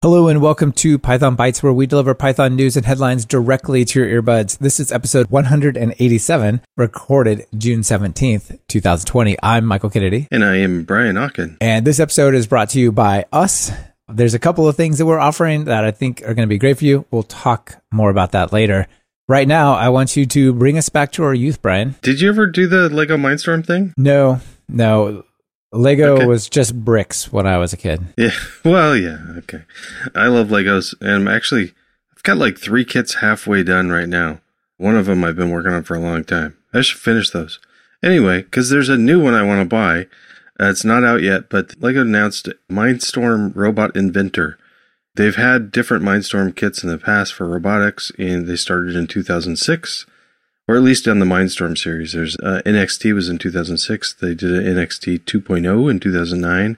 Hello and welcome to Python Bytes, where we deliver Python news and headlines directly to your earbuds. This is episode 187, recorded June 17th, 2020. I'm Michael Kennedy. And I am Brian Okken. And this episode is brought to you by us. There's a couple of things that we're offering that I think are going to be great for you. We'll talk more about that later. Right now, I want you to bring us back to our youth, Brian. Did you ever do the Lego Mindstorm thing? No, no. Lego okay. was just bricks when I was a kid. Yeah. Well, yeah. Okay. I love Legos. And I'm actually, I've got like three kits halfway done right now. One of them I've been working on for a long time. I should finish those. Anyway, because there's a new one I want to buy. Uh, it's not out yet, but Lego announced Mindstorm Robot Inventor. They've had different Mindstorm kits in the past for robotics, and they started in 2006 or at least on the Mindstorm series. There's uh, NXT was in 2006. They did an NXT 2.0 in 2009.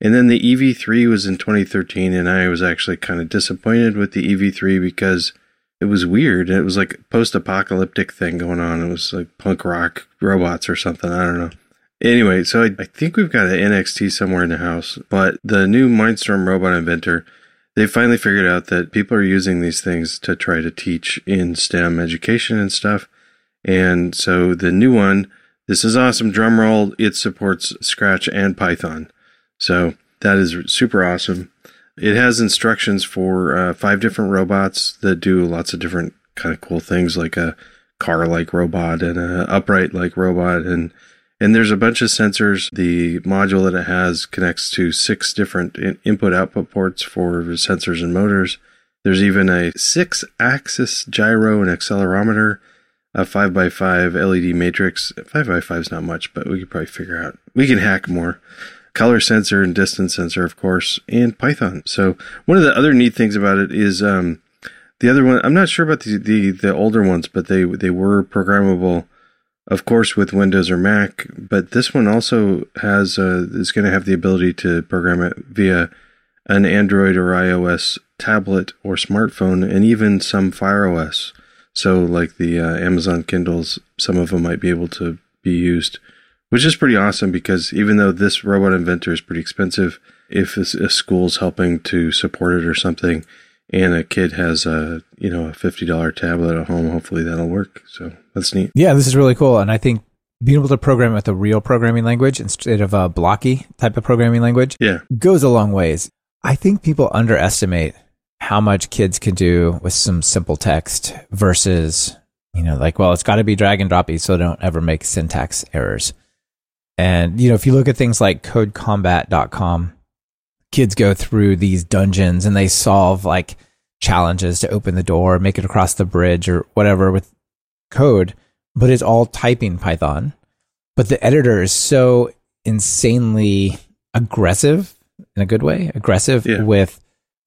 And then the EV3 was in 2013. And I was actually kind of disappointed with the EV3 because it was weird. It was like post apocalyptic thing going on. It was like punk rock robots or something. I don't know. Anyway, so I, I think we've got an NXT somewhere in the house, but the new Mindstorm robot inventor, they finally figured out that people are using these things to try to teach in STEM education and stuff. And so the new one, this is awesome. Drum roll, it supports Scratch and Python. So that is super awesome. It has instructions for uh, five different robots that do lots of different kind of cool things, like a car-like robot and a upright-like robot, and and there's a bunch of sensors. The module that it has connects to six different in- input-output ports for sensors and motors. There's even a six-axis gyro and accelerometer a 5x5 LED matrix. 5x5 is not much, but we could probably figure out. We can hack more. Color sensor and distance sensor, of course, and Python. So one of the other neat things about it is um, the other one. I'm not sure about the, the, the older ones, but they they were programmable, of course, with Windows or Mac. But this one also has uh, is going to have the ability to program it via an Android or iOS tablet or smartphone, and even some Fire OS. So, like the uh, Amazon Kindles, some of them might be able to be used, which is pretty awesome because even though this robot inventor is pretty expensive, if a school's helping to support it or something, and a kid has a you know a fifty dollar tablet at home, hopefully that'll work. So that's neat. Yeah, this is really cool, and I think being able to program with a real programming language instead of a blocky type of programming language, yeah, goes a long ways. I think people underestimate how much kids can do with some simple text versus, you know, like, well, it's got to be drag and droppy so don't ever make syntax errors. And, you know, if you look at things like codecombat.com, kids go through these dungeons and they solve like challenges to open the door, make it across the bridge or whatever with code, but it's all typing Python. But the editor is so insanely aggressive in a good way, aggressive yeah. with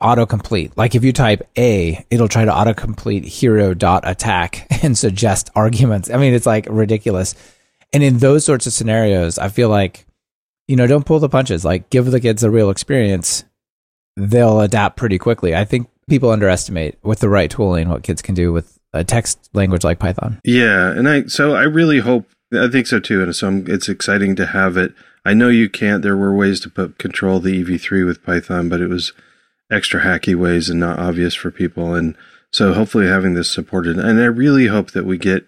autocomplete. Like if you type A, it'll try to autocomplete hero dot attack and suggest arguments. I mean, it's like ridiculous. And in those sorts of scenarios, I feel like, you know, don't pull the punches. Like give the kids a real experience. They'll adapt pretty quickly. I think people underestimate with the right tooling what kids can do with a text language like Python. Yeah. And I, so I really hope, I think so too. And so I'm, it's exciting to have it. I know you can't, there were ways to put control the EV3 with Python, but it was, extra hacky ways and not obvious for people. And so hopefully having this supported, and I really hope that we get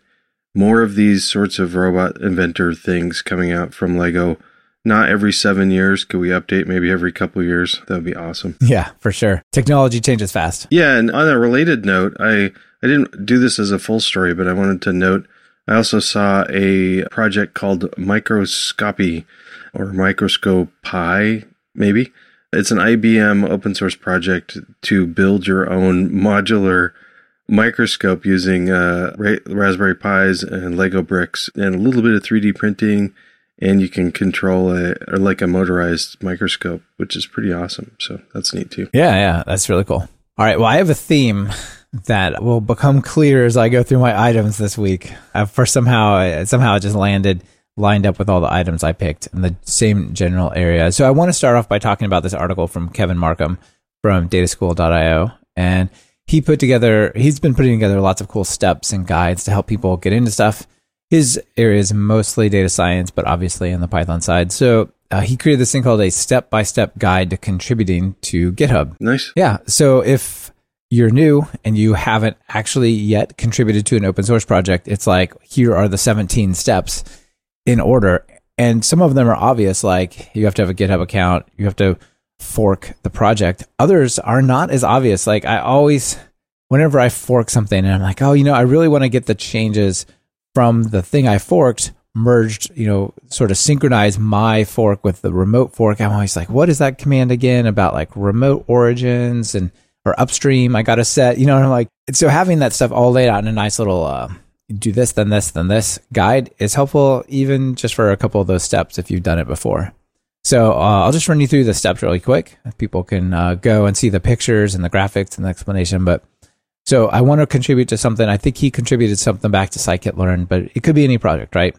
more of these sorts of robot inventor things coming out from Lego. Not every seven years. Could we update maybe every couple years? That would be awesome. Yeah, for sure. Technology changes fast. Yeah, and on a related note, I I didn't do this as a full story, but I wanted to note I also saw a project called Microscopy or Microscope Pi, maybe, it's an IBM open source project to build your own modular microscope using uh, Raspberry Pis and Lego bricks and a little bit of 3D printing. And you can control a or like a motorized microscope, which is pretty awesome. So that's neat too. Yeah, yeah, that's really cool. All right, well, I have a theme that will become clear as I go through my items this week. For somehow, somehow, it just landed lined up with all the items I picked in the same general area. So I want to start off by talking about this article from Kevin Markham from dataschool.io. And he put together, he's been putting together lots of cool steps and guides to help people get into stuff. His area is mostly data science, but obviously on the Python side. So uh, he created this thing called a step by step guide to contributing to GitHub. Nice. Yeah. So if you're new and you haven't actually yet contributed to an open source project, it's like, here are the 17 steps in order. And some of them are obvious, like you have to have a GitHub account, you have to fork the project. Others are not as obvious. Like I always, whenever I fork something and I'm like, oh, you know, I really want to get the changes from the thing I forked merged, you know, sort of synchronize my fork with the remote fork. I'm always like, what is that command again about like remote origins and or upstream? I got to set, you know, I'm like, so having that stuff all laid out in a nice little, uh, do this, then this, then this guide is helpful, even just for a couple of those steps if you've done it before. So uh, I'll just run you through the steps really quick. People can uh, go and see the pictures and the graphics and the explanation. But so I want to contribute to something. I think he contributed something back to scikit-learn, but it could be any project, right?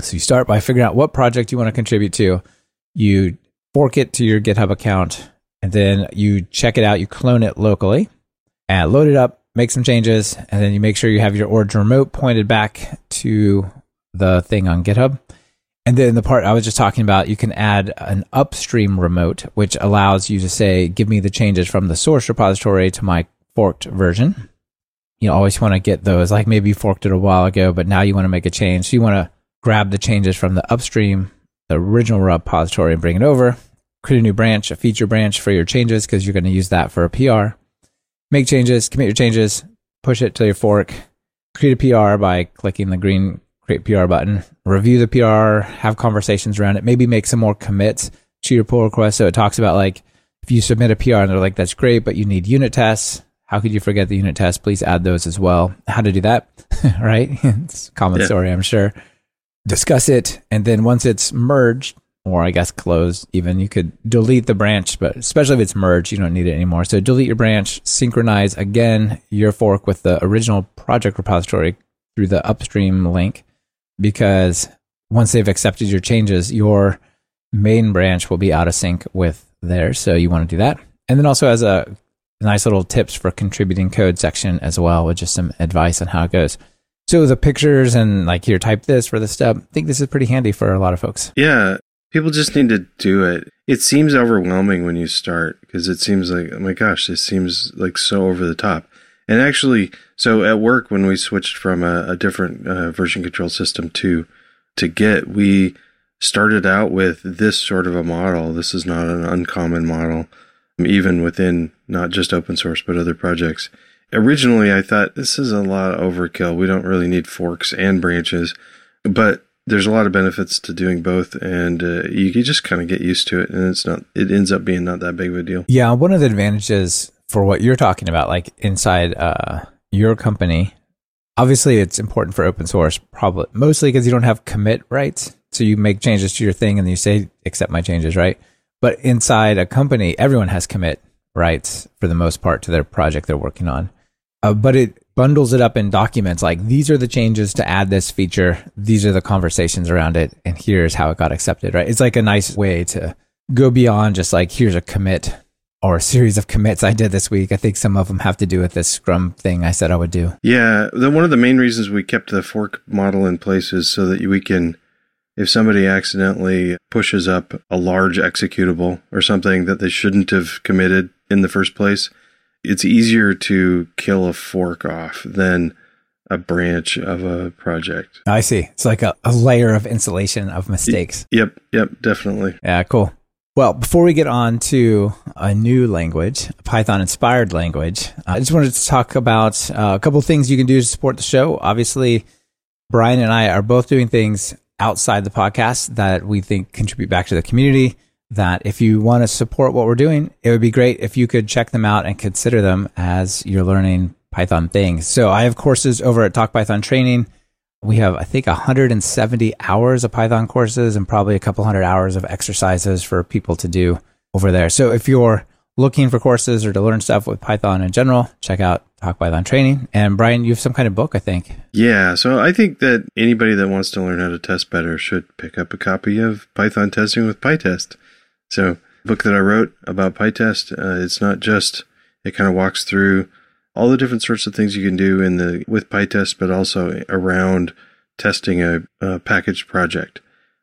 So you start by figuring out what project you want to contribute to. You fork it to your GitHub account, and then you check it out. You clone it locally, and load it up, make some changes, and then you make sure you have your origin remote pointed back to the thing on GitHub. And then the part I was just talking about, you can add an upstream remote, which allows you to say, give me the changes from the source repository to my forked version. You always want to get those, like maybe you forked it a while ago, but now you want to make a change. So you want to grab the changes from the upstream, the original repository, and bring it over. Create a new branch, a feature branch for your changes because you're going to use that for a PR. Make changes, commit your changes, push it to your fork. Create a PR by clicking the green create PR button. Review the PR, have conversations around it. Maybe make some more commits to your pull request. So it talks about like if you submit a PR and they're like, "That's great, but you need unit tests." How could you forget the unit tests? Please add those as well. How to do that, right? it's a common yeah. story, I'm sure discuss it, and then once it's merged, or I guess closed, even you could delete the branch, but especially if it's merged, you don't need it anymore. So delete your branch, synchronize again your fork with the original project repository through the upstream link, because once they've accepted your changes, your main branch will be out of sync with theirs. So you want to do that. And then also as a nice little tips for contributing code section as well, with just some advice on how it goes. So the pictures and like here, type this for the step. I think this is pretty handy for a lot of folks. Yeah. People just need to do it. It seems overwhelming when you start because it seems like, oh my gosh, this seems like so over the top. And actually, so at work, when we switched from a, a different uh, version control system to, to Git, we started out with this sort of a model. This is not an uncommon model, even within not just open source, but other projects originally I thought this is a lot of overkill. We don't really need forks and branches, but there's a lot of benefits to doing both, and uh, you, you just kind of get used to it, and it's not. It ends up being not that big of a deal. Yeah, one of the advantages for what you're talking about, like inside uh, your company, obviously it's important for open source, probably mostly because you don't have commit rights. So you make changes to your thing, and you say accept my changes, right? But inside a company, everyone has commit rights for the most part to their project they're working on. Uh, but it bundles it up in documents like these are the changes to add this feature, these are the conversations around it, and here's how it got accepted, right? It's like a nice way to go beyond just like here's a commit or a series of commits I did this week. I think some of them have to do with this Scrum thing I said I would do. Yeah, the, one of the main reasons we kept the fork model in place is so that we can, if somebody accidentally pushes up a large executable or something that they shouldn't have committed in the first place, it's easier to kill a fork off than a branch of a project. I see. It's like a, a layer of insulation of mistakes. Yep, yep, definitely. Yeah, cool. Well, before we get on to a new language, a Python inspired language, I just wanted to talk about uh, a couple things you can do to support the show. Obviously, Brian and I are both doing things outside the podcast that we think contribute back to the community that if you want to support what we're doing, it would be great if you could check them out and consider them as you're learning Python things. So I have courses over at Talk Python Training. We have, I think, 170 hours of Python courses and probably a couple hundred hours of exercises for people to do over there. So if you're looking for courses or to learn stuff with Python in general, check out Talk Python Training. And Brian, you have some kind of book, I think. Yeah. So I think that anybody that wants to learn how to test better should pick up a copy of Python Testing with PyTest. So, the book that I wrote about PyTest, uh, it's not just it kind of walks through all the different sorts of things you can do in the with PyTest, but also around testing a, a packaged project.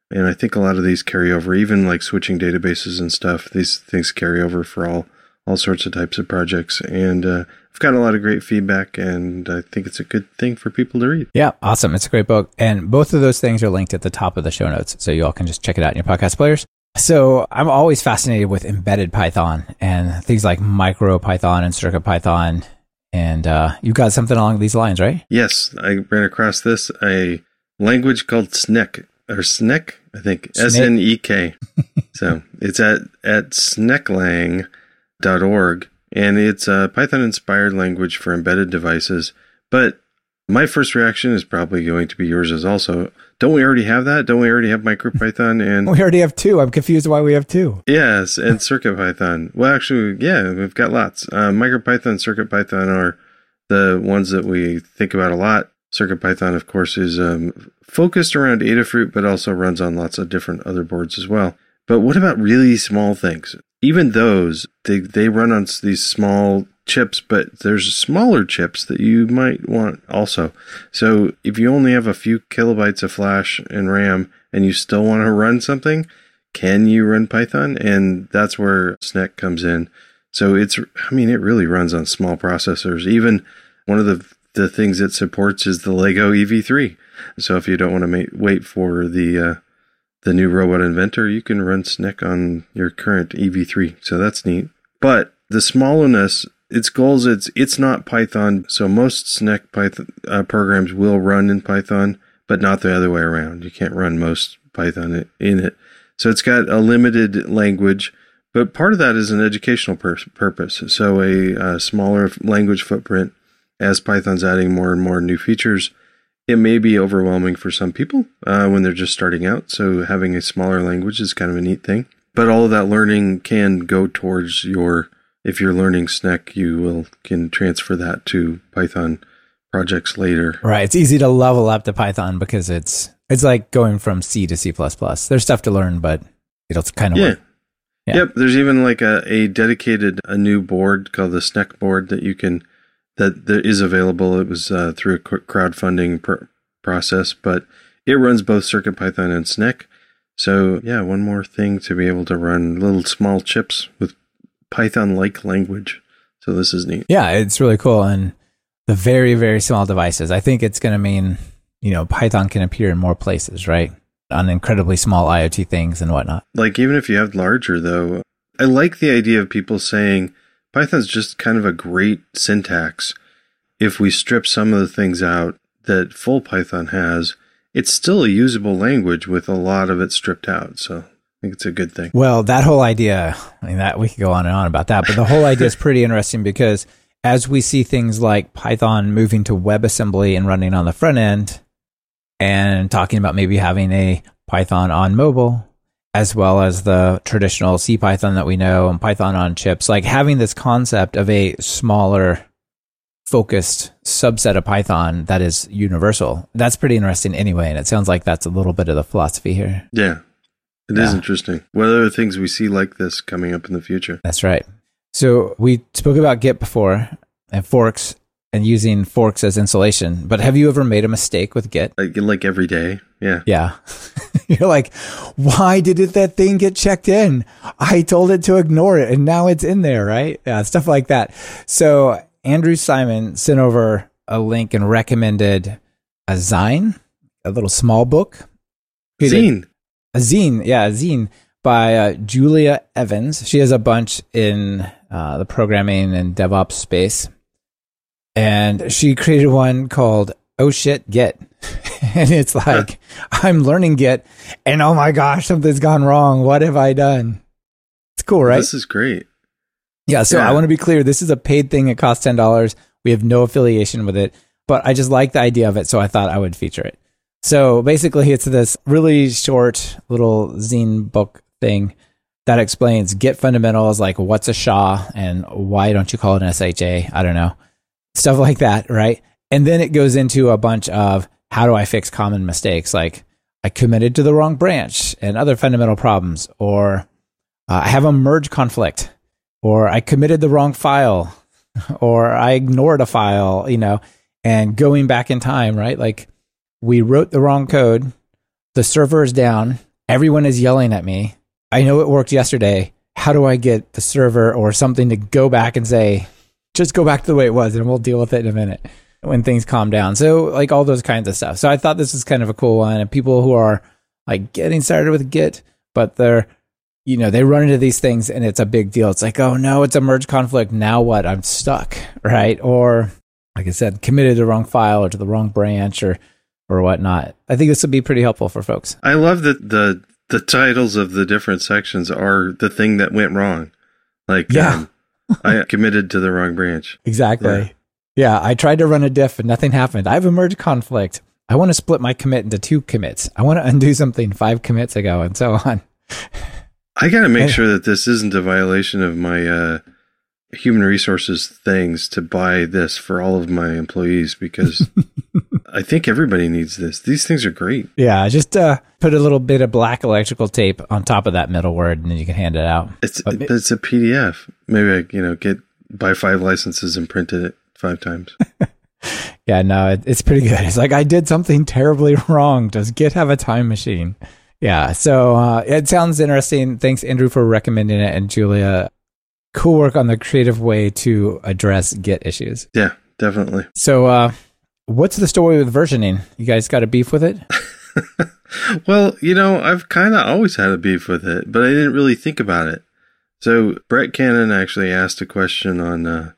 And I think a lot of these carry over, even like switching databases and stuff. These things carry over for all all sorts of types of projects. And uh, I've got a lot of great feedback, and I think it's a good thing for people to read. Yeah, awesome. It's a great book. And both of those things are linked at the top of the show notes. So you all can just check it out in your podcast players. So I'm always fascinated with embedded Python and things like micro Python and circuit Python. And uh, you've got something along these lines, right? Yes, I ran across this a language called SNEK or SNEK, I think S N E K. So it's at at sneklang.org, and it's a Python inspired language for embedded devices. But my first reaction is probably going to be yours as also. Don't we already have that? Don't we already have MicroPython and We already have two. I'm confused why we have two. yes, and CircuitPython? Well, actually, yeah, we've got lots. Uh, MicroPython, CircuitPython are the ones that we think about a lot. CircuitPython, of course, is um, focused around Adafruit, but also runs on lots of different other boards as well. But what about really small things? Even those, they, they run on these small chips, but there's smaller chips that you might want also. So if you only have a few kilobytes of flash and RAM and you still want to run something, can you run Python? And that's where SNEK comes in. So it's, I mean, it really runs on small processors. Even one of the the things it supports is the Lego EV3. So if you don't want to wait for the uh, the new robot inventor, you can run SNEK on your current EV3. So that's neat. But the smallness, its goals, it's it's not Python. So most SNEK Python uh, programs will run in Python, but not the other way around. You can't run most Python in it. So it's got a limited language. But part of that is an educational pur- purpose. So a, a smaller language footprint as Python's adding more and more new features, it may be overwhelming for some people uh, when they're just starting out. So having a smaller language is kind of a neat thing. But all of that learning can go towards your. If you're learning SNEK, you will can transfer that to Python projects later. Right. It's easy to level up to Python because it's it's like going from C to C++. There's stuff to learn, but it'll kind of yeah. work. Yeah. Yep. There's even like a, a dedicated a new board called the SNEK board that you can that there is available. It was uh, through a crowdfunding pr- process, but it runs both CircuitPython and SNEK. So yeah, one more thing to be able to run little small chips with Python-like language. So this is neat. Yeah, it's really cool, and the very very small devices. I think it's going to mean you know Python can appear in more places, right? On incredibly small IoT things and whatnot. Like even if you have larger, though, I like the idea of people saying Python's just kind of a great syntax. If we strip some of the things out that full Python has, it's still a usable language with a lot of it stripped out. So I think it's a good thing. Well, that whole idea, I mean, that we could go on and on about that, but the whole idea is pretty interesting because as we see things like Python moving to WebAssembly and running on the front end and talking about maybe having a Python on mobile, as well as the traditional C Python that we know and Python on chips, like having this concept of a smaller focused subset of Python that is universal. That's pretty interesting anyway. And it sounds like that's a little bit of the philosophy here. Yeah. It is interesting. What other things we see like this coming up in the future? That's right. So we spoke about Git before and forks and using forks as insulation. But have you ever made a mistake with Git? Like like every day. Yeah. Yeah. You're like, why didn't that thing get checked in? I told it to ignore it and now it's in there, right? Yeah, stuff like that. So Andrew Simon sent over a link and recommended a Zine, a little small book. Zine. A zine, yeah, a zine by uh, Julia Evans. She has a bunch in uh, the programming and DevOps space, and she created one called "Oh Shit Git," and it's like I'm learning Git, and oh my gosh, something's gone wrong. What have I done? It's cool, right? This is great. Yeah, so Yeah. I want to be clear. This is a paid thing. It costs ten dollars. We have no affiliation with it, but I just like the idea of it, so I thought I would feature it. So basically, it's this really short little zine book thing that explains Git fundamentals, like what's a SHA and why don't you call it an SHA? I don't know, stuff like that, right? And then it goes into a bunch of how do I fix common mistakes, like I committed to the wrong branch and other fundamental problems, or uh, I have a merge conflict or I committed the wrong file, or I ignored a file, you know, and going back in time, right? Like we wrote the wrong code, the server is down, Everyone is yelling at me. I know it worked yesterday. How do I get the server or something to go back and say, just go back to the way it was and we'll deal with it in a minute when things calm down. So like all those kinds of stuff. So I thought this was kind of a cool one. And people who are like getting started with Git, but they're you know, they run into these things and it's a big deal. It's like, oh no, it's a merge conflict. Now what? I'm stuck, right? Or like I said, committed the wrong file or to the wrong branch or or whatnot. I think this would be pretty helpful for folks. I love that the the titles of the different sections are the thing that went wrong. Like, yeah, um, I committed to the wrong branch. Exactly. Yeah. yeah, I tried to run a diff and nothing happened. I have a merge conflict. I want to split my commit into two commits. I want to undo something five commits ago and so on. I got to make sure that this isn't a violation of my uh, human resources things to buy this for all of my employees because I think everybody needs this. These things are great. Yeah, just uh, put a little bit of black electrical tape on top of that middle word, and then you can hand it out. It's but it's a PDF. Maybe I you know get buy five licenses and print it five times. yeah, no, it, it's pretty good. It's like I did something terribly wrong. Does Git have a time machine? Yeah, so uh, it sounds interesting. Thanks, Andrew, for recommending it, and Julia, cool work on the creative way to address Git issues. Yeah, definitely. So, uh, what's the story with versioning? You guys got a beef with it? well, you know, I've kind of always had a beef with it, but I didn't really think about it. So Brett Cannon actually asked a question on. Uh,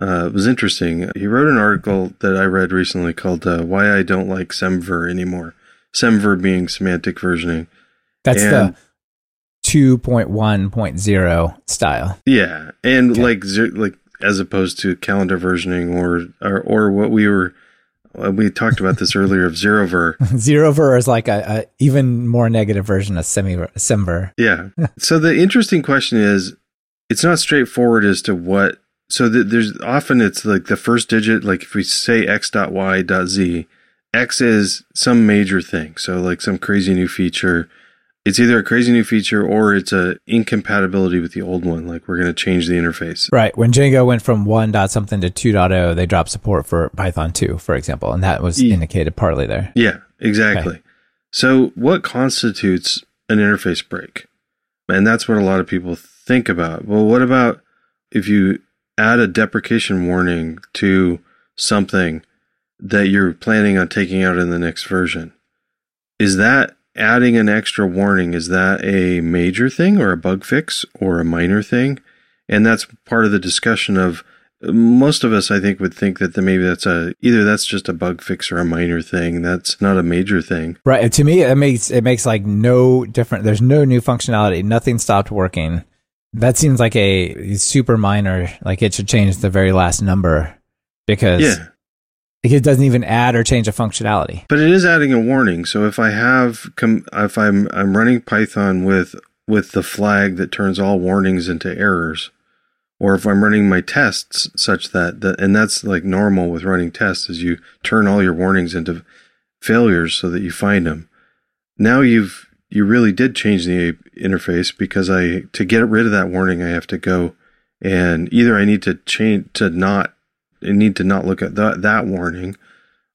uh, it was interesting. He wrote an article that I read recently called uh, "Why I Don't Like Semver Anymore." Semver being semantic versioning. That's and, the 2.1.0 style. Yeah, and okay. like like as opposed to calendar versioning or or, or what we were uh, we talked about this earlier of zerover. zerover is like a, a, even more negative version of semi semver. Yeah. so the interesting question is, it's not straightforward as to what. So the, there's often it's like the first digit. Like if we say x dot y dot z, X is some major thing. So like some crazy new feature. It's either a crazy new feature or it's a incompatibility with the old one. Like we're going to change the interface. Right. When Django went from 1 dot something to 2.0, they dropped support for Python 2, for example. And that was yeah. indicated partly there. Yeah, exactly. Okay. So what constitutes an interface break? And that's what a lot of people think about. Well, what about if you add a deprecation warning to something that you're planning on taking out in the next version. Is that adding an extra warning? Is that a major thing or a bug fix or a minor thing? And that's part of the discussion of most of us, I think, would think that the, maybe that's a either that's just a bug fix or a minor thing. That's not a major thing, right? To me, it makes it makes like no different. There's no new functionality. Nothing stopped working. That seems like a super minor. Like it should change the very last number because yeah. It doesn't even add or change a functionality. But it is adding a warning. So if I have, com- if I'm I'm running Python with with the flag that turns all warnings into errors, or if I'm running my tests such that, that and that's like normal with running tests, is you turn all your warnings into failures so that you find them. Now you've you really did change the interface because I to get rid of that warning I have to go and either I need to change to not I need to not look at that, that warning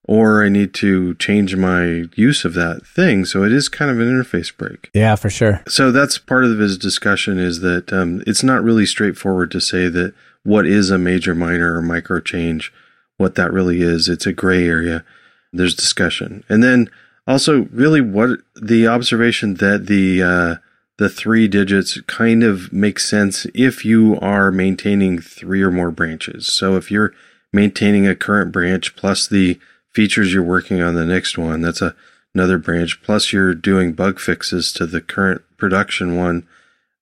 or I need to change my use of that thing. So it is kind of an interface break. Yeah, for sure. So that's part of his discussion is that um, it's not really straightforward to say that what is a major, minor, or micro change, what that really is. It's a gray area. There's discussion. And then also, really, what the observation that the uh, the three digits kind of makes sense if you are maintaining three or more branches. So if you're maintaining a current branch plus the features you're working on the next one. That's a, another branch. Plus you're doing bug fixes to the current production one.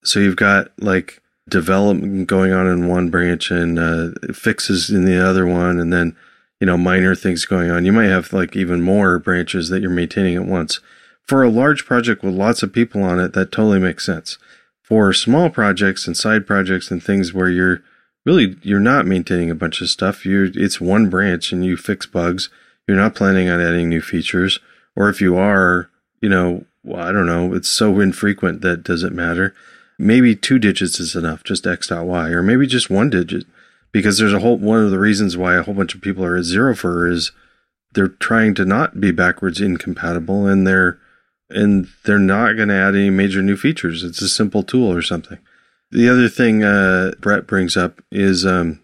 So you've got like development going on in one branch and uh, fixes in the other one. And then, you know, minor things going on. You might have like even more branches that you're maintaining at once. For a large project with lots of people on it, that totally makes sense. For small projects and side projects and things where you're really you're not maintaining a bunch of stuff. You it's one branch and you fix bugs. You're not planning on adding new features, or if you are, you know, well, I don't know. It's so infrequent that doesn't matter. Maybe two digits is enough, just x dot y, or maybe just one digit, because there's a whole one of the reasons why a whole bunch of people are at zero for is they're trying to not be backwards incompatible, and they're and they're not going to add any major new features. It's a simple tool or something. The other thing uh, Brett brings up is um,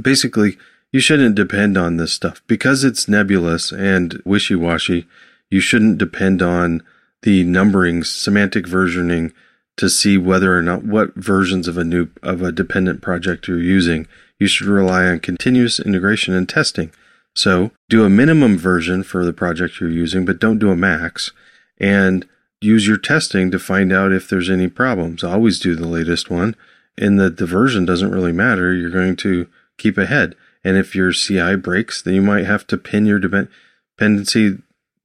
basically you shouldn't depend on this stuff because it's nebulous and wishy washy. You shouldn't depend on the numbering, semantic versioning to see whether or not what versions of a new of a dependent project you're using. You should rely on continuous integration and testing. So do a minimum version for the project you're using, but don't do a max. And use your testing to find out if there's any problems. Always do the latest one. And the diversion doesn't really matter. You're going to keep ahead. And if your CI breaks, then you might have to pin your dependency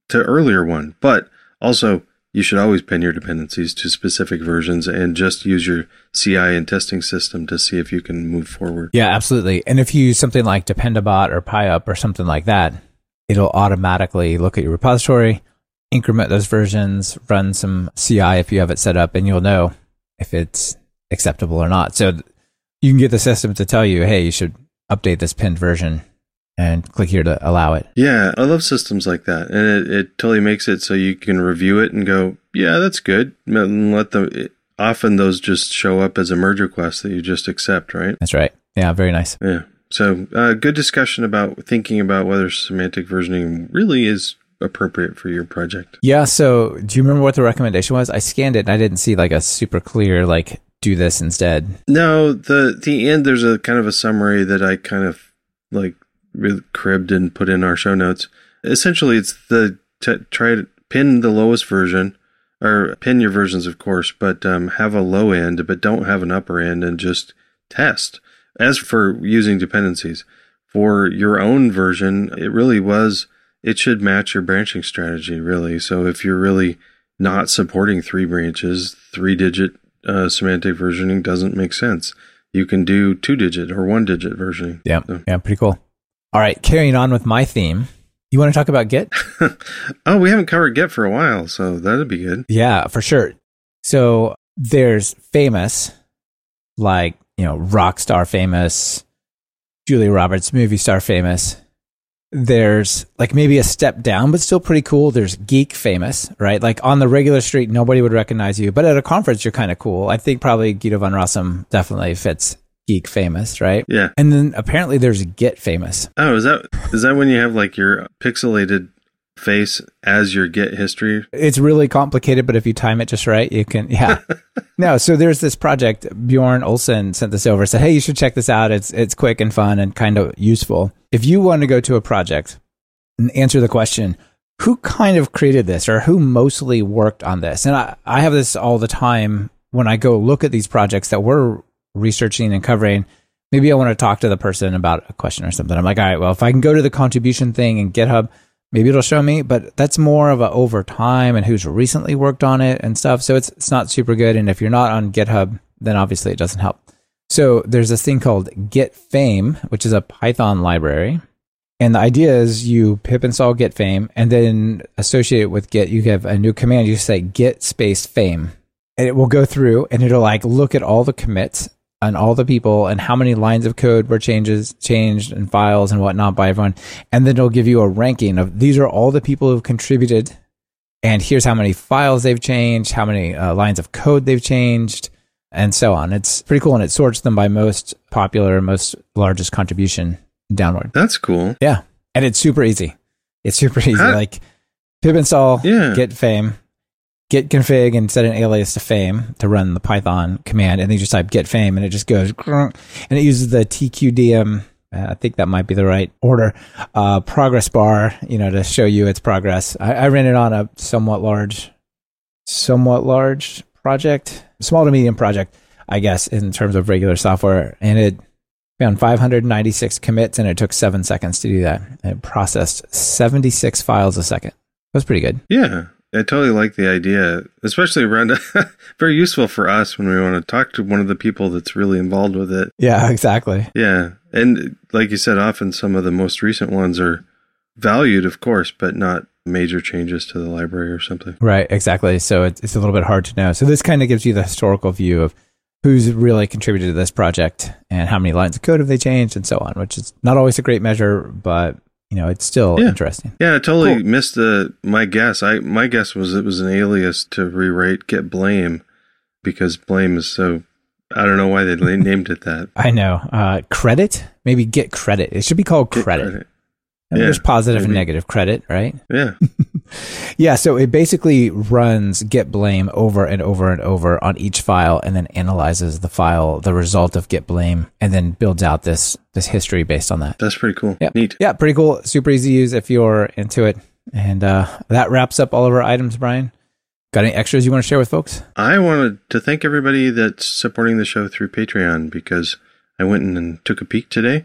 to earlier one. But also, you should always pin your dependencies to specific versions and just use your CI and testing system to see if you can move forward. Yeah, absolutely. And if you use something like Dependabot or PyUp or something like that, it'll automatically look at your repository, increment those versions, run some CI if you have it set up, and you'll know if it's acceptable or not. So you can get the system to tell you, hey, you should update this pinned version and click here to allow it. Yeah, I love systems like that. And it, it totally makes it so you can review it and go, yeah, that's good. And let them, it, often those just show up as a merge request that you just accept, right? That's right. Yeah, very nice. Yeah. So, uh, good discussion about thinking about whether semantic versioning really is appropriate for your project. Yeah. So, do you remember what the recommendation was? I scanned it and I didn't see like a super clear, like, do this instead. No, the the end there's a kind of a summary that I kind of like cribbed and put in our show notes. Essentially, it's the t- try to pin the lowest version or pin your versions, of course, but um, have a low end, but don't have an upper end, and just test. As for using dependencies for your own version, it really was. It should match your branching strategy, really. So if you're really not supporting three branches, three digit uh, semantic versioning doesn't make sense. You can do two digit or one digit versioning. Yeah. So. Yeah. Pretty cool. All right, carrying on with my theme. You want to talk about Git? oh, we haven't covered Git for a while, so that'd be good. Yeah, for sure. So there's famous, like, you know, rock star famous, Julia Roberts, movie star famous. There's like maybe a step down, but still pretty cool. There's geek famous, right? Like on the regular street, nobody would recognize you, but at a conference, you're kind of cool. I think probably Guido van Rossum definitely fits geek famous, right? Yeah. And then apparently there's Git famous. Oh, is that is that when you have like your pixelated face as your Git history? It's really complicated, but if you time it just right, you can yeah. no, so there's this project Bjorn Olsen sent this over, said, Hey, you should check this out. It's it's quick and fun and kind of useful. If you want to go to a project and answer the question, who kind of created this or who mostly worked on this? And I, I have this all the time when I go look at these projects that we're researching and covering, maybe I want to talk to the person about a question or something. I'm like, all right, well, if I can go to the contribution thing in GitHub, maybe it'll show me, but that's more of a over time and who's recently worked on it and stuff. So it's it's not super good. And if you're not on GitHub, then obviously it doesn't help. So there's this thing called Git Fame, which is a Python library. And the idea is you pip install Git Fame and then associate it with Git. You have a new command. You say Git space Fame, and it will go through and it'll like look at all the commits on all the people and how many lines of code were changes changed and files and whatnot by everyone. And then it'll give you a ranking of these are all the people who've contributed. And here's how many files they've changed how many uh, lines of code they've changed and so on. It's pretty cool and it sorts them by most popular most largest contribution downward. That's cool. Yeah. And it's super easy. It's super easy. Like pip install yeah. git fame git config and set an alias to fame to run the Python command, and then you just type git fame, and it just goes and it uses the tqdm. Uh, I think that might be the right order. Uh, progress bar, you know, to show you its progress. I, I ran it on a somewhat large, somewhat large project, small to medium project, I guess, in terms of regular software, and it found 596 commits, and it took seven seconds to do that. It processed 76 files a second. That was pretty good. Yeah. I totally like the idea, especially around very useful for us when we want to talk to one of the people that's really involved with it. Yeah, exactly. Yeah. And like you said, often some of the most recent ones are valued, of course, but not major changes to the library or something. Right, exactly. So it's, it's a little bit hard to know. So this kind of gives you the historical view of who's really contributed to this project and how many lines of code have they changed and so on, which is not always a great measure, but you know, it's still Yeah. interesting. Yeah, I totally Cool. missed the my guess. I my guess was it was an alias to rewrite git blame because blame is so. I don't know why they named it that. I know. Uh, credit? Maybe get credit. It should be called Get credit. credit. I mean, Yeah, there's positive and negative credit, right? Yeah. Yeah, so it basically runs git blame over and over and over on each file and then analyzes the file, the result of git blame, and then builds out this this history based on that. That's pretty cool. Yeah. Neat. Yeah, pretty cool. Super easy to use if you're into it. And uh, that wraps up all of our items, Brian. Got any extras you want to share with folks? I wanted to thank everybody that's supporting the show through Patreon because I went in and took a peek today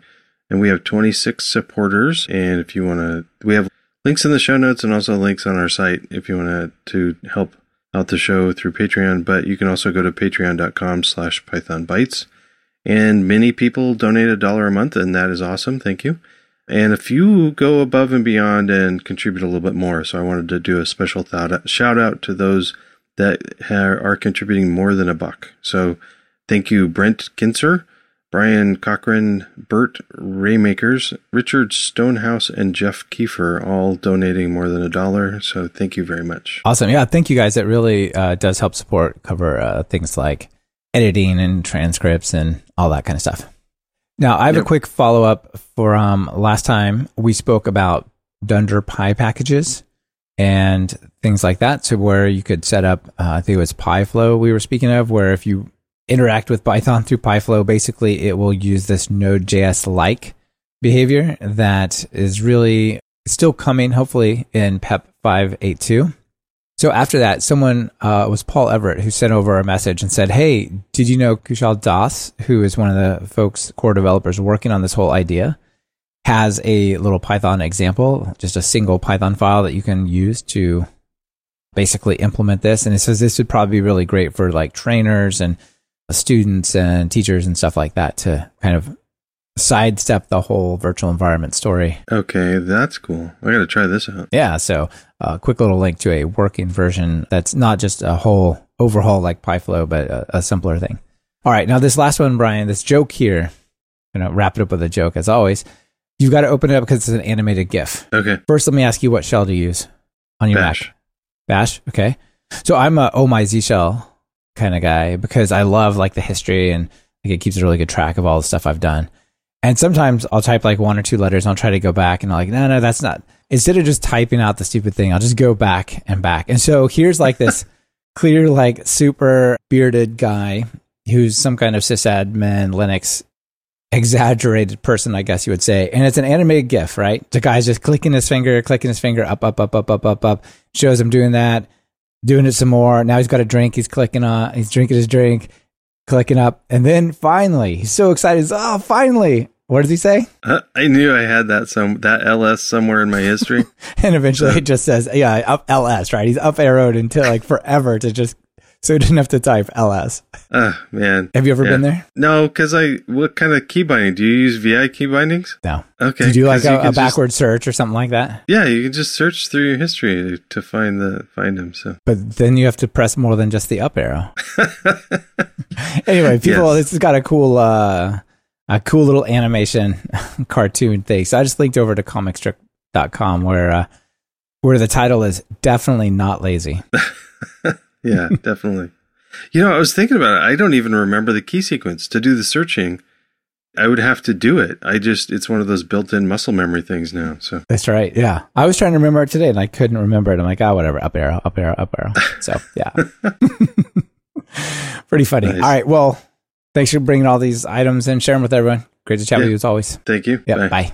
and we have 26 supporters. And if you want to, we have links in the show notes and also links on our site if you want to, help out the show through Patreon. But you can also go to patreon.com slash python bytes. And many people donate a dollar a month, and that is awesome. Thank you. And a few go above and beyond and contribute a little bit more. So I wanted to do a special thought, shout out to those that are contributing more than a buck. So thank you, Brent Kinser, Brian Cochran, Bert Raymakers, Richard Stonehouse, and Jeff Kiefer, all donating more than a dollar. So thank you very much. Awesome. Yeah, thank you guys. It really uh, does help support cover uh, things like editing and transcripts and all that kind of stuff. Now, I have Yep. a quick follow up for um, last time we spoke about Dunder Pi packages and things like that. So, where you could set up, uh, I think it was PyFlow we were speaking of, where if you interact with Python through PyFlow, basically it will use this Node.js like behavior that is really still coming, hopefully, in PEP 582. So after that, someone uh, was Paul Everett who sent over a message and said, "Hey, did you know Kushal Das, who is one of the folks core developers working on this whole idea, has a little Python example, just a single Python file that you can use to basically implement this." And it says this would probably be really great for like trainers and Uh, students and teachers and stuff like that to kind of sidestep the whole virtual environment story. Okay, that's cool. I got to try this out. Yeah, so a quick little link to a working version that's not just a whole overhaul like PyFlow, but a, a simpler thing. All right, now this last one, Brian, this joke here, you know, wrap it up with a joke as always. You've got to open it up because it's an animated GIF. Okay, First, let me ask you what shell to use on your Bash. Mac. Bash, okay. So I'm a oh my Z shell kind of guy because I love like the history and like it keeps a really good track of all the stuff I've done. And sometimes I'll type like one or two letters and I'll try to go back and I'm like, no, no, that's not. Instead of just typing out the stupid thing, I'll just go back and back. And so here's like this clear, like super bearded guy who's some kind of sysadmin Linux exaggerated person, I guess you would say. And it's an animated GIF, right? The guy's just clicking his finger, clicking his finger up, up, up, up, up, up, up. Shows him doing that, doing it some more. Now he's got a drink. He's clicking on. He's drinking his drink, clicking up, and then finally, he's so excited. He's, oh, finally! What does he say? Uh, I knew I had that some that ls somewhere in my history. And eventually, it just says, yeah, up LS, right? He's up arrowed until like forever to just so he didn't have to type LS. Ah, man. Have you ever Yeah. been there? No, because I. What kind of key binding do you use? Vi key bindings? No. Okay. Did you do like a, a just- backward search or something like that? yeah, you can just search through your history to find the find them. So But then you have to press more than just the up arrow. anyway, people, Yes. this has got a cool, uh, a cool little animation cartoon thing. So I just linked over to commitstrip.com where, uh, where the title is definitely not lazy. yeah, definitely. You know, I was thinking about it. I don't even remember the key sequence to do the searching. I would have to do it. I just it's one of those built-in muscle memory things now. So That's right. Yeah. I was trying to remember it today and I couldn't remember it. I'm like, oh, whatever. Up arrow, up arrow, up arrow. So yeah. Pretty funny. Nice. All right. Well, thanks for bringing all these items and sharing with everyone. Great to chat with you as always. thank you. Yeah. Bye.